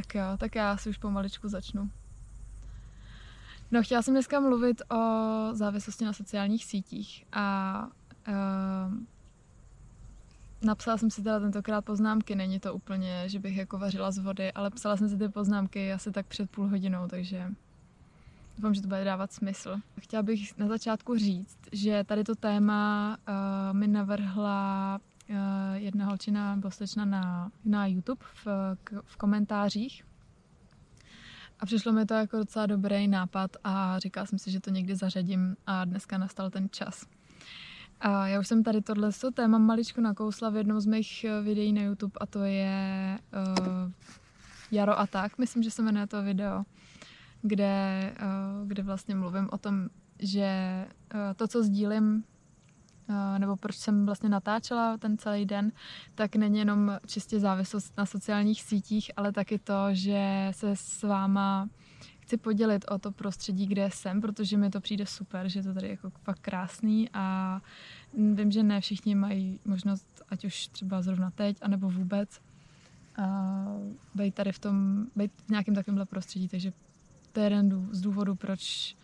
Tak jo, tak já si už pomaličku začnu. No, chtěla jsem dneska mluvit o závislosti na sociálních sítích a uh, napsala jsem si teda tentokrát poznámky, není to úplně, že bych jako vařila z vody, ale psala jsem si ty poznámky asi tak před půl hodinou, takže doufám, že to bude dávat smysl. Chtěla bych na začátku říct, že tady to téma uh, mi navrhla jedna holčina, nebo slečna na, na YouTube v, v komentářích. A přišlo mi to jako docela dobrý nápad a říkala jsem si, že to někdy zařadím a dneska nastal ten čas. A já už jsem tady tohle téma maličko nakousla v jednom z mých eh, videí na YouTube a to je uh, Jaro a tak, myslím, že se jmenuje to video, kde, uh, kde vlastně mluvím o tom, že uh, to, co sdílím, nebo proč jsem vlastně natáčela ten celý den, tak není jenom čistě závislost na sociálních sítích, ale taky to, že se s váma chci podělit o to prostředí, kde jsem, protože mi to přijde super, že to tady jako fakt krásný a vím, že ne všichni mají možnost, ať už třeba zrovna teď, anebo vůbec, a být tady v tom, být v nějakém takovémhle prostředí, takže to je jeden z důvodů, proč,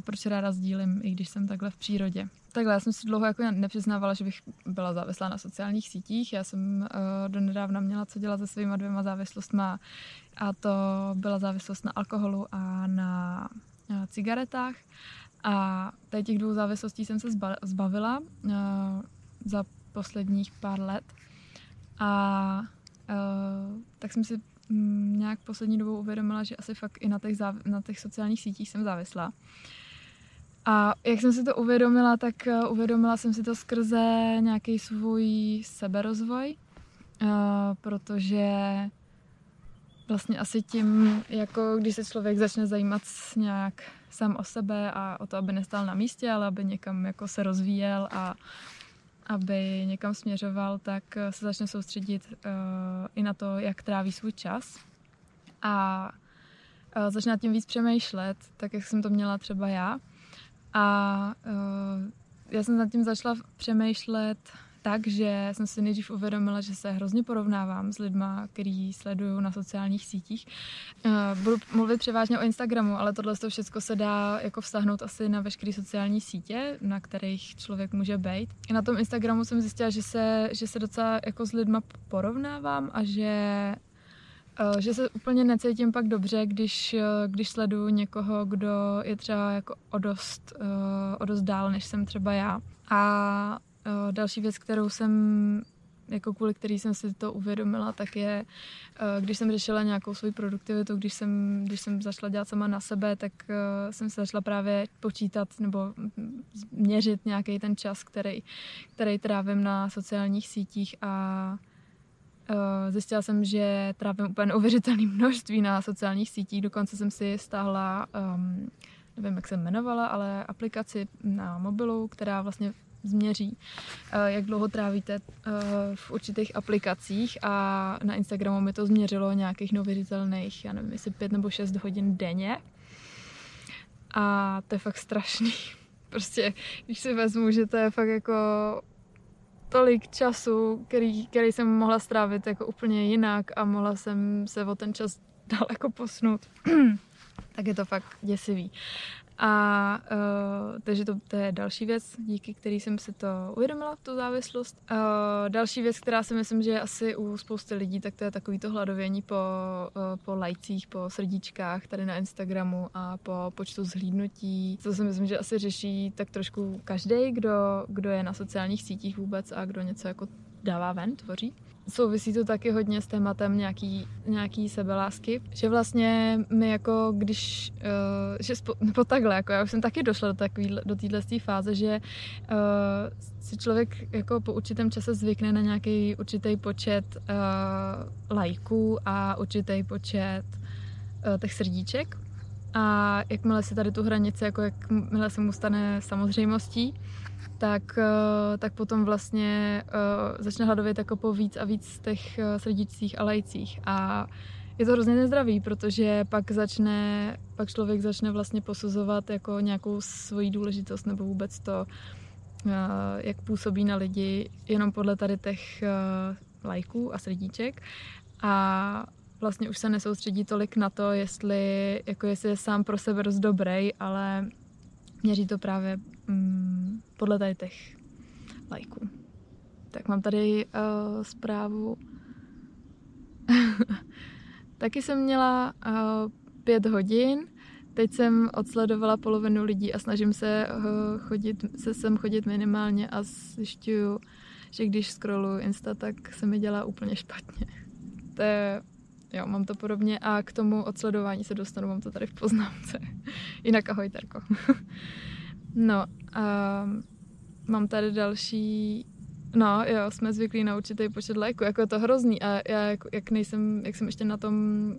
proč ráda sdílím, i když jsem takhle v přírodě. Takhle, já jsem si dlouho jako nepřiznávala, že bych byla závislá na sociálních sítích. Já jsem uh, donedávna měla co dělat se svýma dvěma závislostma a to byla závislost na alkoholu a na, na cigaretách. A tady těch dvou závislostí jsem se zbavila uh, za posledních pár let. A uh, tak jsem si um, nějak poslední dobou uvědomila, že asi fakt i na těch, záv- na těch sociálních sítích jsem závislá. A jak jsem si to uvědomila, tak uh, uvědomila jsem si to skrze nějaký svůj seberozvoj, uh, protože vlastně asi tím, jako když se člověk začne zajímat nějak sám o sebe a o to, aby nestál na místě, ale aby někam jako se rozvíjel a aby někam směřoval, tak se začne soustředit i na to, jak tráví svůj čas a začne tím víc přemýšlet, tak jak jsem to měla třeba já. A uh, já jsem nad tím začala přemýšlet tak, že jsem si nejdřív uvědomila, že se hrozně porovnávám s lidma, který sleduju na sociálních sítích. Uh, budu mluvit převážně o Instagramu, ale tohle to všechno se dá jako vztahnout asi na veškeré sociální sítě, na kterých člověk může být. Na tom Instagramu jsem zjistila, že se, že se docela jako s lidma porovnávám a že eh, že se úplně necítím pak dobře, když, eh, když sleduju někoho, kdo je třeba jako o dost, o dost dál, než jsem třeba já. A další věc, kterou jsem jako kvůli který jsem si to uvědomila, tak je, když jsem řešila nějakou svoji produktivitu, když jsem, když jsem začala dělat sama na sebe, tak jsem se začala právě počítat nebo měřit nějaký ten čas, který, který trávím na sociálních sítích a zjistila jsem, že trávím úplně neuvěřitelné množství na sociálních sítích, dokonce jsem si stáhla um, nevím, jak se jmenovala, ale aplikaci na mobilu, která vlastně změří, eh, jak dlouho trávíte eh, v určitých aplikacích a na Instagramu mi to změřilo nějakých neuvěřitelných, já nevím, jestli pět nebo šest hodin denně. A to je fakt strašný. Prostě, když si vezmu, že to je fakt jako tolik času, který, který jsem mohla strávit jako úplně jinak a mohla jsem se o ten čas daleko posnout, tak je to fakt děsivý. A uh, takže to, to je další věc, díky který jsem si to uvědomila, tu závislost. Uh, další věc, která si myslím, že je asi u spousty lidí, tak to je takový to hladovění po, uh, po lajcích, po srdíčkách tady na Instagramu a po počtu zhlídnutí. To si myslím, že asi řeší tak trošku každý, kdo, kdo je na sociálních sítích vůbec a kdo něco jako dává ven, tvoří. Souvisí to taky hodně s tématem nějaký, nějaký sebelásky, že vlastně my jako když, uh, že spo, nebo takhle, jako já už jsem taky došla do, takový, do téhle fáze, že uh, si člověk jako po určitém čase zvykne na nějaký určitý počet uh, lajků a určitý počet uh, těch srdíček. A jakmile se tady tu hranici, jako jakmile se mu stane samozřejmostí, tak, eh, tak potom vlastně uh, začne hladovět jako po víc a víc těch uh, srdíčcích a lajcích. A je to hrozně nezdravý, protože pak začne, pak člověk začne vlastně posuzovat jako nějakou svoji důležitost nebo vůbec to, jak působí na lidi jenom podle tady těch lajků a srdíček. A vlastně už se nesoustředí tolik na to, jestli, jako jestli je sám pro sebe dost dobrý, ale měří to právě mm, podle tady těch lajků. Tak mám tady uh, zprávu. Taky jsem měla uh, pět hodin, teď jsem odsledovala polovinu lidí a snažím se uh, chodit, se sem chodit minimálně a zjišťuju, že když scrolluju Insta, tak se mi dělá úplně špatně. To je, jo, mám to podobně a k tomu odsledování se dostanu, mám to tady v poznámce. Jinak ahoj, Terko. no, a mám tady další No, jo, jsme zvyklí na určitý počet lajků, jako je to hrozný a já, jak, jak nejsem, jak jsem ještě na tom,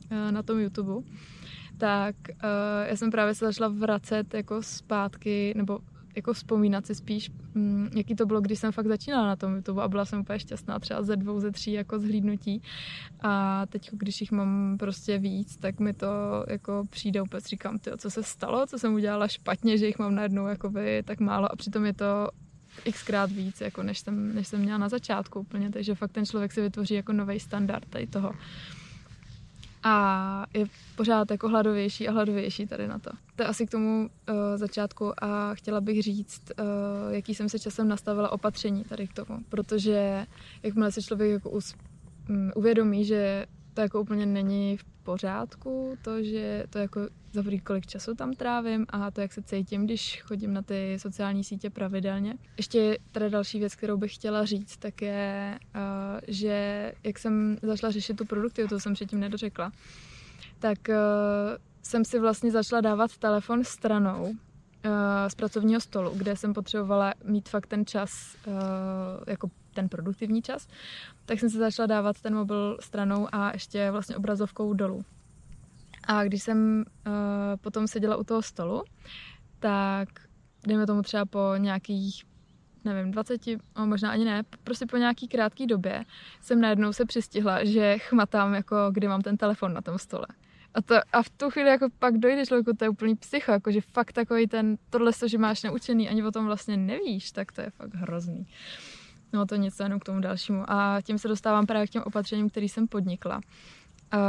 eh, na tom YouTube, tak uh, já jsem právě se začala vracet jako zpátky, nebo jako vzpomínat si spíš, um, jaký to bylo, když jsem fakt začínala na tom YouTube a byla jsem úplně šťastná třeba ze dvou, ze tří jako zhlídnutí a teď, když jich mám prostě víc, tak mi to jako přijde úplně, říkám, tyjo, co se stalo, co jsem udělala špatně, že jich mám najednou jakoby tak málo? A přitom je to xkrát víc, jako než, jsem, než jsem měla na začátku úplně, takže fakt ten člověk si vytvoří jako nový standard tady toho. A je pořád jako hladovější a hladovější tady na to. To je asi k tomu uh, začátku a chtěla bych říct, uh, jaký jsem se časem nastavila opatření tady k tomu, protože jakmile se člověk jako us, um, uvědomí, že to jako úplně není v pořádku, to, že to jako za kolik času tam trávím a to, jak se cítím, když chodím na ty sociální sítě pravidelně. Ještě teda další věc, kterou bych chtěla říct, tak je, uh, že jak jsem začala řešit tu produktivitu, to jsem předtím nedořekla, tak uh, jsem si vlastně začala dávat telefon stranou uh, z pracovního stolu, kde jsem potřebovala mít fakt ten čas, jako ten produktivní čas, tak jsem si začala dávat ten mobil stranou a ještě vlastně obrazovkou dolů. A když jsem uh, potom seděla u toho stolu, tak dejme tomu třeba po nějakých nevím, 20, no možná ani ne, prostě po nějaký krátký době jsem najednou se přistihla, že chmatám, jako kdy mám ten telefon na tom stole. A, to, a v tu chvíli jako pak dojde člověku, to je úplný psycho, jako že fakt takový ten, tohle, že máš naučený, ani o tom vlastně nevíš, tak to je fakt hrozný. No to něco jenom k tomu dalšímu. A tím se dostávám právě k těm opatřením, který jsem podnikla. Uh,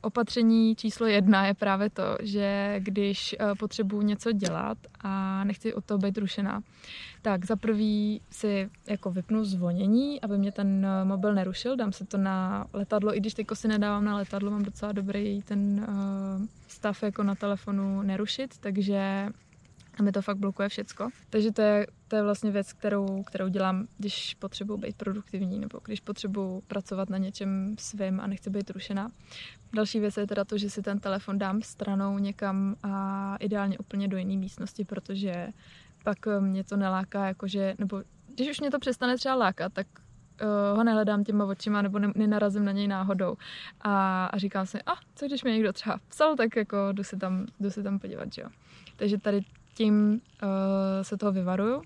opatření číslo jedna je právě to, že když uh, potřebuji něco dělat a nechci od toho být rušená, tak za prvý si jako vypnu zvonění, aby mě ten uh, mobil nerušil, dám se to na letadlo, i když teďko si nedávám na letadlo, mám docela dobrý ten uh, stav jako na telefonu nerušit, takže a mi to fakt blokuje všecko. Takže to je, to je vlastně věc, kterou, kterou dělám, když potřebuji být produktivní nebo když potřebuji pracovat na něčem svým a nechci být rušená. Další věc je teda to, že si ten telefon dám stranou někam a ideálně úplně do jiné místnosti, protože pak mě to neláká, jakože, nebo když už mě to přestane třeba lákat, tak uh, ho nehledám těma očima nebo ne, nenarazím na něj náhodou a, a říkám si, a ah, co když mi někdo třeba psal, tak jako jdu si tam, jdu si tam podívat, že jo. Takže tady tím uh, se toho vyvaruju. Uh,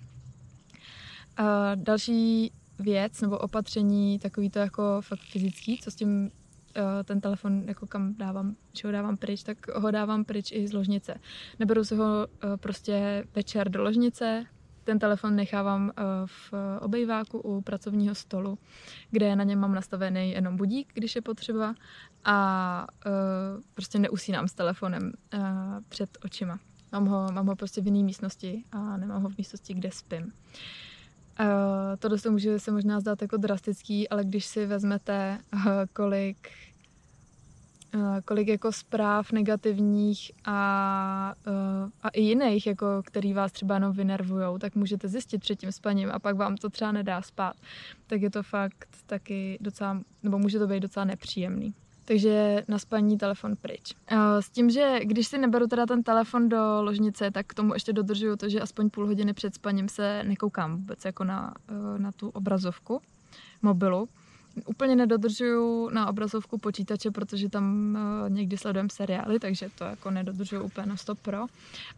další věc nebo opatření, takový to jako fakt fyzický, co s tím uh, ten telefon jako kam dávám, že ho dávám pryč, tak ho dávám pryč i z ložnice. Neberu si ho uh, prostě večer do ložnice, ten telefon nechávám v obejváku u pracovního stolu, kde na něm mám nastavený jenom budík, když je potřeba a prostě neusínám s telefonem před očima. Mám ho, mám ho prostě v jiné místnosti a nemám ho v místnosti, kde spím. Uh, tohle se může se možná zdát jako drastický, ale když si vezmete, uh, kolik uh, kolik jako zpráv negativních a, a i jiných, jako který vás třeba jenom vynervujou, tak můžete zjistit před tím spaním a pak vám to třeba nedá spát. Tak je to fakt taky docela, nebo může to být docela nepříjemný takže na spaní telefon pryč. S tím, že když si neberu teda ten telefon do ložnice, tak k tomu ještě dodržuju to, že aspoň půl hodiny před spaním se nekoukám vůbec jako na, e, na tu obrazovku mobilu. Úplně nedodržuju na obrazovku počítače, protože tam e, někdy sledujem seriály, takže to jako nedodržuju úplně na 100 pro.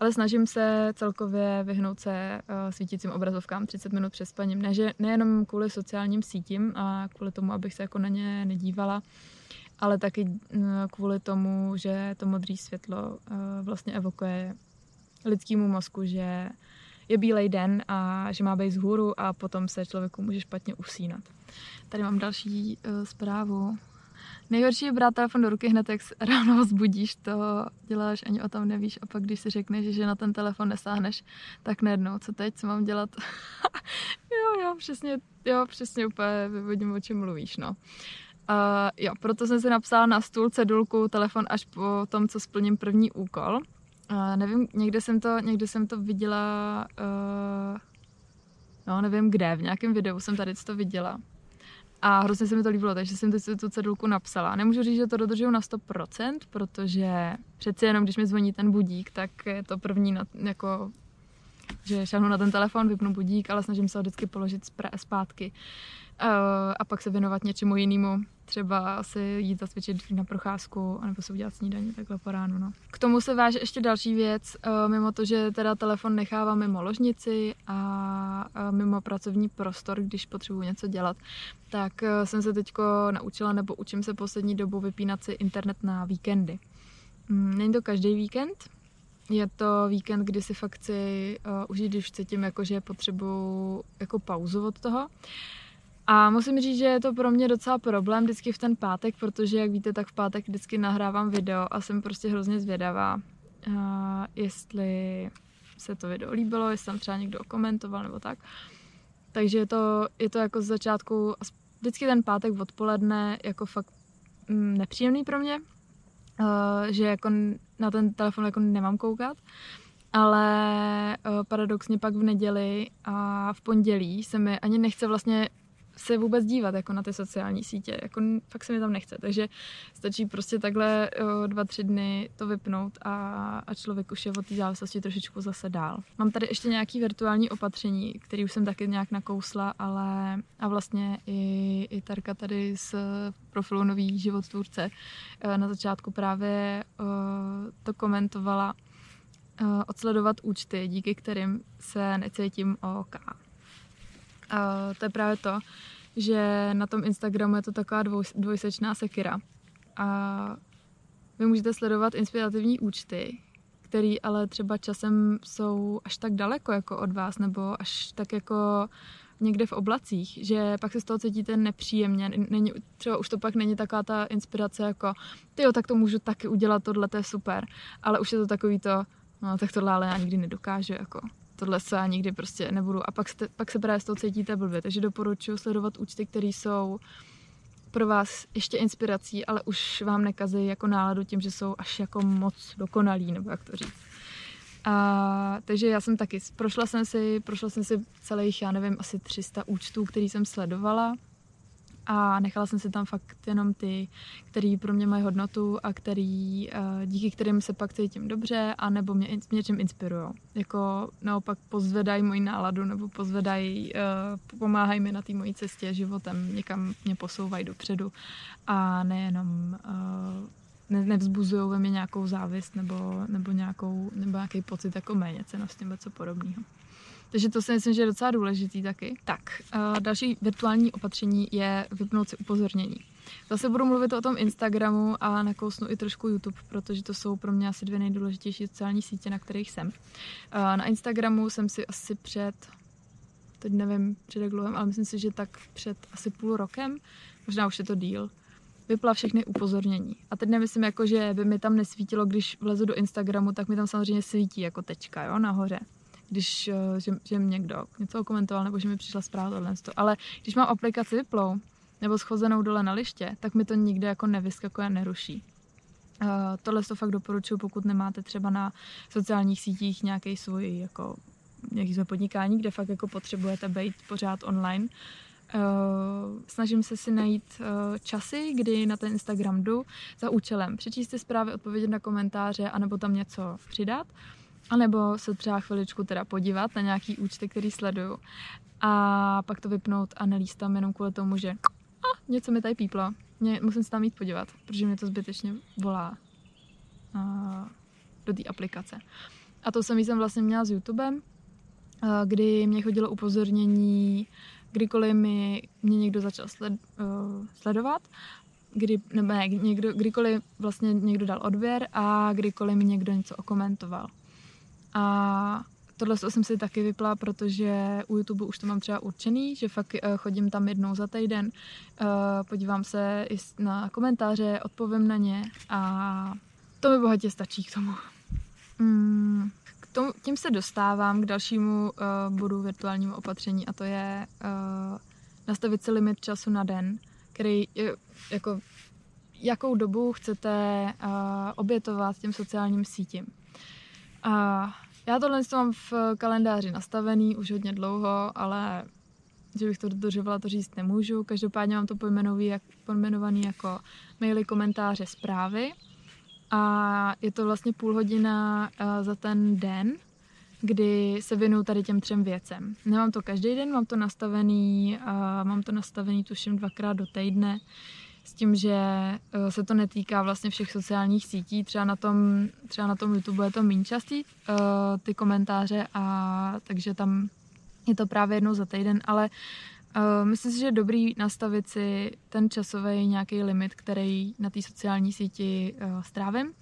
Ale snažím se celkově vyhnout se svítícím obrazovkám 30 minut před spaním. Ne, že, nejenom kvůli sociálním sítím a kvůli tomu, abych se jako na ně nedívala, ale taky mm, kvůli tomu, že to modré světlo eh, vlastně evokuje lidskému mozku, že je bílej den a že má být vzhůru a potom se člověku může špatně usínat. Tady mám další uh, zprávu. Nejhorší je brát telefon do ruky hned, jak ráno ho zbudíš, to děláš, ani o tom nevíš. A pak, když si řekneš, že na ten telefon nesáhneš, tak nejednou, co teď, co mám dělat? jo, jo, přesně, jo, přesně úplně vyvodím, o čem mluvíš, no. Uh, jo, proto jsem si napsala na stůl cedulku telefon až po tom, co splním první úkol. Uh, nevím, někde jsem to, někde jsem to viděla, uh, no nevím kde, v nějakém videu jsem tady to viděla. A hrozně se mi to líbilo, takže jsem teď tu cedulku napsala. Nemůžu říct, že to dodržuju na 100%, protože přeci jenom, když mi zvoní ten budík, tak je to první, na, jako, že šáhnu na ten telefon, vypnu budík, ale snažím se ho vždycky položit zpátky. Uh, a pak se věnovat něčemu jinému, třeba si jít zacvičit na procházku, anebo si udělat snídaní takhle po ránu. No. K tomu se váže ještě další věc, uh, mimo to, že teda telefon nechávám mimo ložnici a mimo pracovní prostor, když potřebuji něco dělat, tak uh, jsem se teď naučila nebo učím se poslední dobu vypínat si internet na víkendy. Mm, není to každý víkend, je to víkend, kdy si fakt chci uh, užít, když cítím, jako, že potřebuji jako pauzu od toho. A musím říct, že je to pro mě docela problém vždycky v ten pátek, protože jak víte, tak v pátek vždycky nahrávám video a jsem prostě hrozně zvědavá, uh, jestli se to video líbilo, jestli tam třeba někdo komentoval nebo tak. Takže je to, je to jako z začátku, vždycky ten pátek odpoledne jako fakt mm, nepříjemný pro mě, uh, že jako na ten telefon jako nemám koukat. Ale uh, paradoxně pak v neděli a v pondělí se mi ani nechce vlastně se vůbec dívat jako na ty sociální sítě, jako fakt se mi tam nechce, takže stačí prostě takhle o, dva, tři dny to vypnout a, a člověk už je od té závislosti trošičku zase dál. Mám tady ještě nějaký virtuální opatření, který už jsem taky nějak nakousla, ale a vlastně i, i Tarka tady z profilu Nový život tvůrce e, na začátku právě o, to komentovala, odsledovat účty, díky kterým se necítím OK. A to je právě to, že na tom Instagramu je to taková dvoj, dvojsečná sekira. A vy můžete sledovat inspirativní účty, které ale třeba časem jsou až tak daleko jako od vás, nebo až tak jako někde v oblacích, že pak se z toho cítíte nepříjemně. Není, třeba už to pak není taková ta inspirace jako, ty tak to můžu taky udělat, tohle to je super. Ale už je to takový to, no tak tohle ale já nikdy nedokážu, jako tohle se já nikdy prostě nebudu. A pak, jste, pak se právě z toho cítíte blbě. Takže doporučuji sledovat účty, které jsou pro vás ještě inspirací, ale už vám nekazí jako náladu tím, že jsou až jako moc dokonalí, nebo jak to říct. A, takže já jsem taky, prošla jsem si, prošla jsem si celých, já nevím, asi 300 účtů, který jsem sledovala a nechala jsem si tam fakt jenom ty, který pro mě mají hodnotu a který, eh, díky kterým se pak cítím dobře a nebo mě něčím inspirují. Jako naopak pozvedají moji náladu nebo pozvedají, eh, pomáhají mi na té mojí cestě životem, někam mě posouvají dopředu a nejenom eh, ne, nevzbuzují ve mě nějakou závist nebo, nebo, nějakou, nebo nějaký pocit jako méněcenosti nebo co podobného. Takže to si myslím, že je docela důležitý taky. Tak, uh, další virtuální opatření je vypnout si upozornění. Zase budu mluvit o tom Instagramu a nakousnu i trošku YouTube, protože to jsou pro mě asi dvě nejdůležitější sociální sítě, na kterých jsem. Uh, na Instagramu jsem si asi před, teď nevím před jak dlouhým, ale myslím si, že tak před asi půl rokem, možná už je to díl, vypla všechny upozornění. A teď nemyslím jako, že by mi tam nesvítilo, když vlezu do Instagramu, tak mi tam samozřejmě svítí jako tečka, jo, nahoře když eh, že, že někdo něco komentoval nebo že mi přišla zpráva tohle. Ale když mám aplikaci vyplou nebo schozenou dole na liště, tak mi to nikde jako nevyskakuje, neruší. Uh, tohle to fakt doporučuji, pokud nemáte třeba na sociálních sítích nějaký svůj jako nějaký svůj podnikání, kde fakt jako potřebujete být pořád online. Uh, snažím se si najít uh, časy, kdy na ten Instagram jdu za účelem přečíst si zprávy, odpovědět na komentáře, anebo tam něco přidat. Uh, a nebo se třeba chviličku teda podívat na nějaký účty, který sleduju a pak to vypnout a nelíst tam jenom kvůli tomu, že a, něco mi tady píplo, mě, musím se tam jít podívat, protože mě to zbytečně volá a, do té aplikace. A to samý jsem vlastně měla s YouTubem, kdy mě chodilo upozornění, kdykoliv mi, mě někdo začal sled, uh, sledovat, kdy, ne, někdo, kdykoliv vlastně někdo dal odběr a kdykoliv mi někdo něco okomentoval. A tohle jsem si taky vypla, protože u YouTube už to mám třeba určený, že fakt uh, chodím tam jednou za týden, uh, podívám se i na komentáře, odpovím na ně a to mi bohatě stačí k tomu. Mm, k tomu tím se dostávám k dalšímu uh, bodu virtuálnímu opatření a to je nastavit si limit času na den, který jako jakou dobu chcete uh, obětovat těm sociálním sítím. A já tohle mám v kalendáři nastavený už hodně dlouho, ale že bych to dodržovala, to říct nemůžu. Každopádně mám to pojmenovaný jako maily, komentáře, zprávy. A je to vlastně půl hodina uh, za ten den, kdy se věnuju tady těm třem věcem. Nemám to každý den, mám to nastavený, uh, mám to nastavený tuším dvakrát do týdne, s tím, že uh, se to netýká vlastně všech sociálních sítí, třeba na tom, třeba na tom YouTube je to méně častý, uh, ty komentáře, a takže tam je to právě jednou za týden, ale Uh, myslím si, že je dobrý nastavit si ten časový nějaký limit, který na té sociální síti strávím.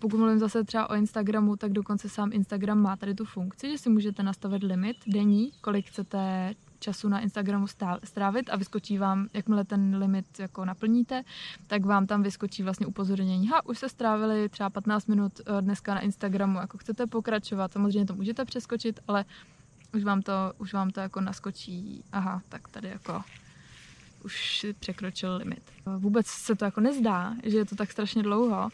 Pokud mluvím zase třeba o Instagramu, tak dokonce sám Instagram má tady tu funkci, že si můžete nastavit limit denní, kolik chcete času na Instagramu strávit a vyskočí vám, jakmile ten limit jako naplníte, tak vám tam vyskočí vlastně upozornění, ha, už se strávili třeba 15 minut dneska na Instagramu, jako chcete pokračovat, samozřejmě to můžete přeskočit, ale už vám to, už vám to jako naskočí, aha, tak tady jako už překročil limit. Vůbec se to jako nezdá, že je to tak strašně dlouho.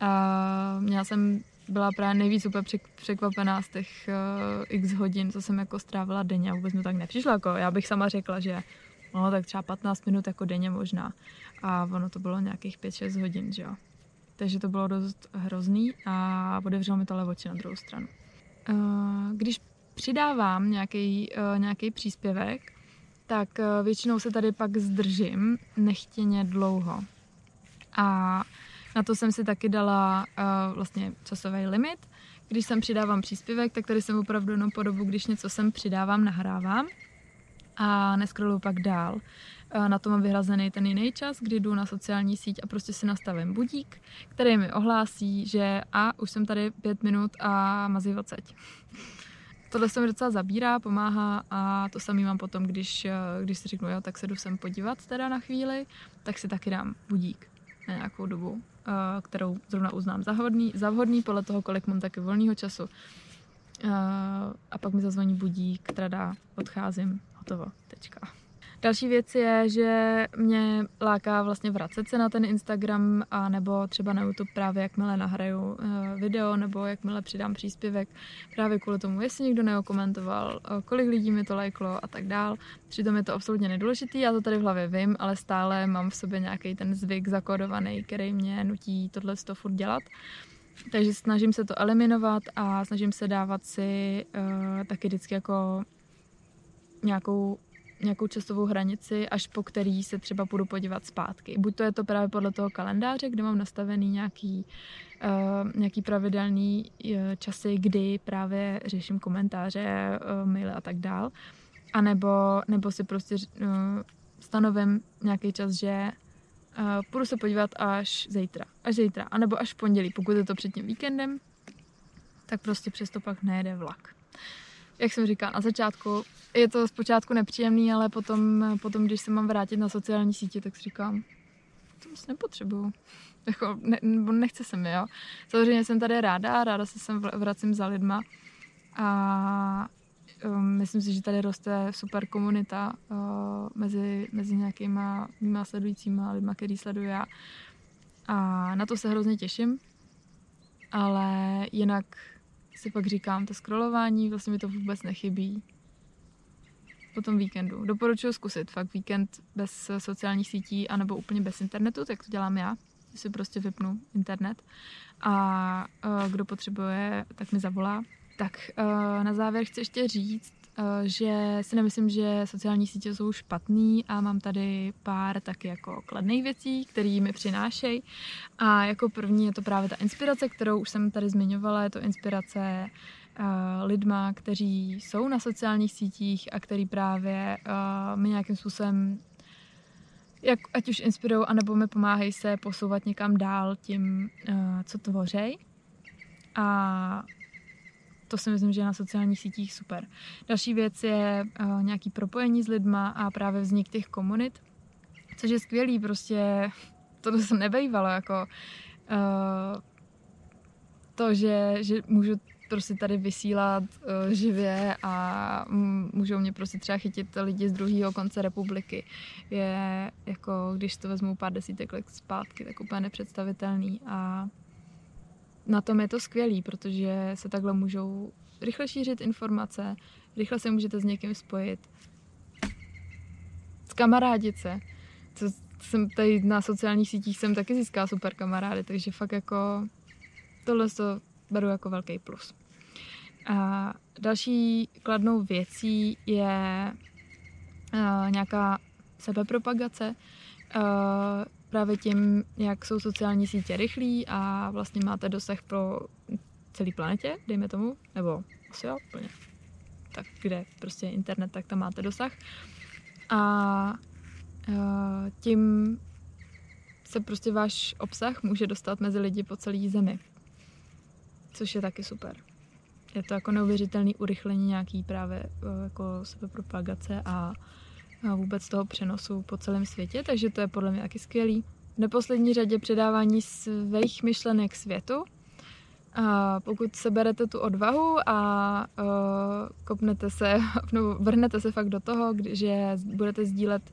A měla jsem byla právě nejvíc úplně překvapená z těch uh, x hodin, co jsem jako strávila denně a vůbec mi tak nepřišlo. Jako, já bych sama řekla, že no tak třeba 15 minut jako denně možná. A ono to bylo nějakých 5-6 hodin, že jo. Takže to bylo dost hrozný a otevřelo mi to ale oči na druhou stranu. Uh, když přidávám nějaký, uh, nějaký příspěvek, tak uh, většinou se tady pak zdržím nechtěně dlouho. A na to jsem si taky dala uh, vlastně časový limit. Když sem přidávám příspěvek, tak tady jsem opravdu jenom po dobu, když něco sem přidávám, nahrávám a neskroluju pak dál. Na to mám vyhrazený ten jiný čas, kdy jdu na sociální síť a prostě si nastavím budík, který mi ohlásí, že a už jsem tady pět minut a mazí odsaď tohle se mi docela zabírá, pomáhá a to samý mám potom, když, eh, když si řeknu, jo, tak se jdu sem podívat teda na chvíli, tak si taky dám budík na nějakou dobu, eh, kterou zrovna uznám za vhodný, za vhodný podle toho, kolik mám taky volného času. Eh, a pak mi zazvoní budík, teda odcházím, hotovo, tečka. Další věc je, že mě láká vlastně vracet se na ten Instagram a nebo třeba na YouTube právě jakmile nahraju eh, video nebo jakmile přidám příspěvek právě kvůli tomu, jestli někdo neokomentoval, eh, kolik lidí mi to lajklo a tak dál. Přitom je to absolutně nedůležitý, já to tady v hlavě vím, ale stále mám v sobě nějaký ten zvyk zakodovaný, který mě nutí tohle to furt dělat. Takže snažím se to eliminovat a snažím se dávat si uh, taky vždycky jako nějakou nějakou časovou hranici, až po který se třeba budu podívat zpátky. Buď to je to právě podle toho kalendáře, kde mám nastavený nějaký, uh, nějaký pravidelný uh, časy, kdy právě řeším komentáře, uh, maily a tak dál. A nebo, nebo si prostě uh, stanovím nějaký čas, že uh, půjdu se podívat až zítra. Až zítra. A nebo až v pondělí, pokud je to před tím víkendem, tak prostě přesto pak nejede vlak jak jsem říkala na začátku, je to zpočátku nepříjemný, ale potom, potom když se mám vrátit na sociální sítě, tak si říkám, to moc nepotřebuju. Jako, ne, nechce se mi, jo. Samozřejmě jsem tady ráda, ráda se sem vracím za lidma a um, myslím si, že tady roste super komunita uh, mezi, mezi nějakýma mýma sledujícíma lidma, který sleduju já. A na to se hrozně těším, ale jinak si pak říkám, to scrollování, vlastně mi to vůbec nechybí. Po tom víkendu. Doporučuji zkusit fakt víkend bez sociálních sítí anebo úplně bez internetu, tak to dělám já. Si prostě vypnu internet a uh, kdo potřebuje, tak mi zavolá. Tak uh, na závěr chci ještě říct, Eh, že si nemyslím, že sociální sítě jsou špatný a mám tady pár taky jako kladných věcí, které mi přinášejí. A jako první je to právě ta inspirace, kterou už jsem tady zmiňovala, je to inspirace uh, lidma, kteří jsou na sociálních sítích a který právě uh, mi nějakým způsobem jak ať už inspirují, anebo mi pomáhají se posouvat někam dál tím, co tvořej. A to si myslím, že je na sociálních sítích super. Další věc je uh, nějaký propojení s lidma a právě vznik těch komunit, což je skvělý, prostě to jsem nebejvala, jako uh, to, že, že můžu prostě tady vysílat uh, živě a můžou mě prostě třeba chytit lidi z druhého konce republiky. Je jako, když to vezmu pár desítek let zpátky, tak úplně nepředstavitelný a na tom je to skvělý, protože se takhle můžou rychle šířit informace, rychle se můžete s někým spojit, kamarádit se. Co jsem tady na sociálních sítích jsem taky získala super kamarády, takže fakt jako tohle to beru jako velký plus. A další kladnou věcí je uh, nějaká sebepropagace. Právě tím, jak jsou sociální sítě rychlí a vlastně máte dosah pro celý planetě, dejme tomu, nebo asi jo, úplně. Tak kde prostě internet, tak tam máte dosah. A uh, tím se prostě váš obsah může dostat mezi lidi po celé zemi. Což je taky super. Je to jako neuvěřitelný urychlení nějaký právě uh, jako sebepropagace a vůbec toho přenosu po celém světě, takže to je podle mě taky skvělý. V neposlední řadě předávání svých myšlenek světu. A pokud seberete tu odvahu a uh, kopnete se, no, vrhnete se fakt do toho, že budete sdílet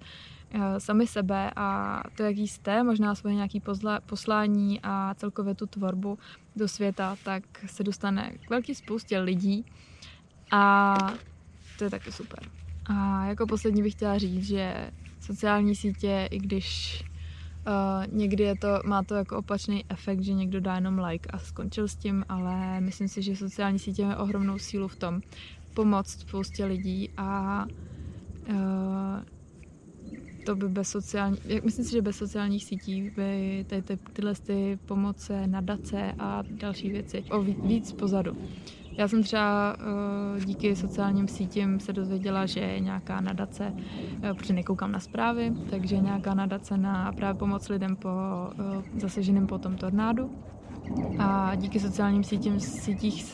uh, sami sebe a to, jaký jste, možná svoje nějaké poslání a celkově tu tvorbu do světa, tak se dostane k velký spoustě lidí a to je taky super. A jako poslední bych chtěla říct, že sociální sítě, i když uh, někdy je to, má to jako opačný efekt, že někdo dá jenom like a skončil s tím, ale myslím si, že sociální sítě má ohromnou sílu v tom pomoct spoustě lidí a uh, to by bez sociální, myslím si, že bez sociálních sítí by ty, ty, tyhle ty pomoce, nadace a další věci o víc pozadu. Já jsem třeba uh, díky sociálním sítím se dozvěděla, že je nějaká nadace, uh, protože nekoukám na zprávy, takže nějaká nadace na právě pomoc lidem po uh, zaseženým po tom tornádu. A díky sociálním sítím, sítích,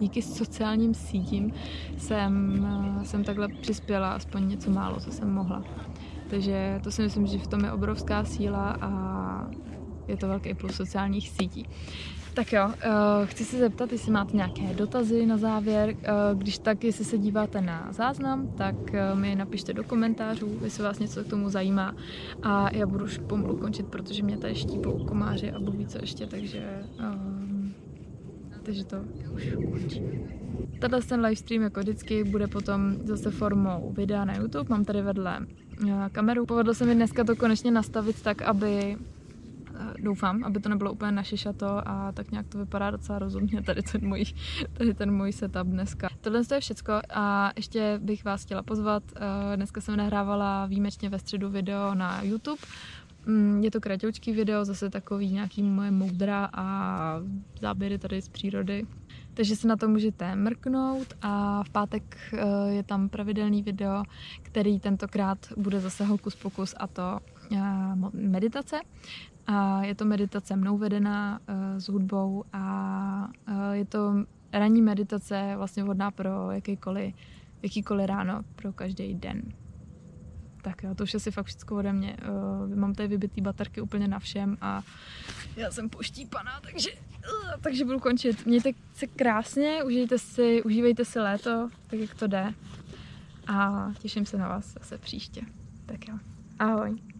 díky sociálním sítím jsem, jsem takhle přispěla aspoň něco málo, co jsem mohla. Takže to si myslím, že v tom je obrovská síla a je to velký plus sociálních sítí. Tak jo, uh, chci se zeptat, jestli máte nějaké dotazy na závěr. Uh, když tak, jestli se díváte na záznam, tak uh, mi napište do komentářů, jestli vás něco k tomu zajímá. A já budu už pomalu končit, protože mě tady štípou komáři a budu co ještě, takže, takže to už končím. Tato ten livestream jako vždycky bude potom zase formou videa na YouTube. Mám tady vedle kameru. Povedlo se mi dneska to konečně nastavit tak, aby doufám, aby to nebylo úplně naše šato a tak nějak to vypadá docela rozumně, tady ten můj, tady ten můj setup dneska. Tohle je všecko a ještě bych vás chtěla pozvat, eh, dneska jsem nahrávala výjimečně ve středu video na YouTube, mm, je to kratoučký video, zase takový nějaký moje moudra a záběry tady z přírody. Takže se na to můžete mrknout a v pátek eh, je tam pravidelný video, který tentokrát bude zase hokus pokus a to eh, meditace. A je to meditace mnou vedená uh, s hudbou a uh, je to ranní meditace vlastně vhodná pro jakýkoliv, jakýkoliv ráno, pro každý den. Tak jo, to už asi fakt všechno ode mě. Uh, mám tady vybitý baterky úplně na všem a já jsem poštípaná, takže, takže budu končit. Mějte se krásně, užijte si, užívejte si léto, tak jak to jde. A těším se na vás zase příště. Tak jo, ahoj.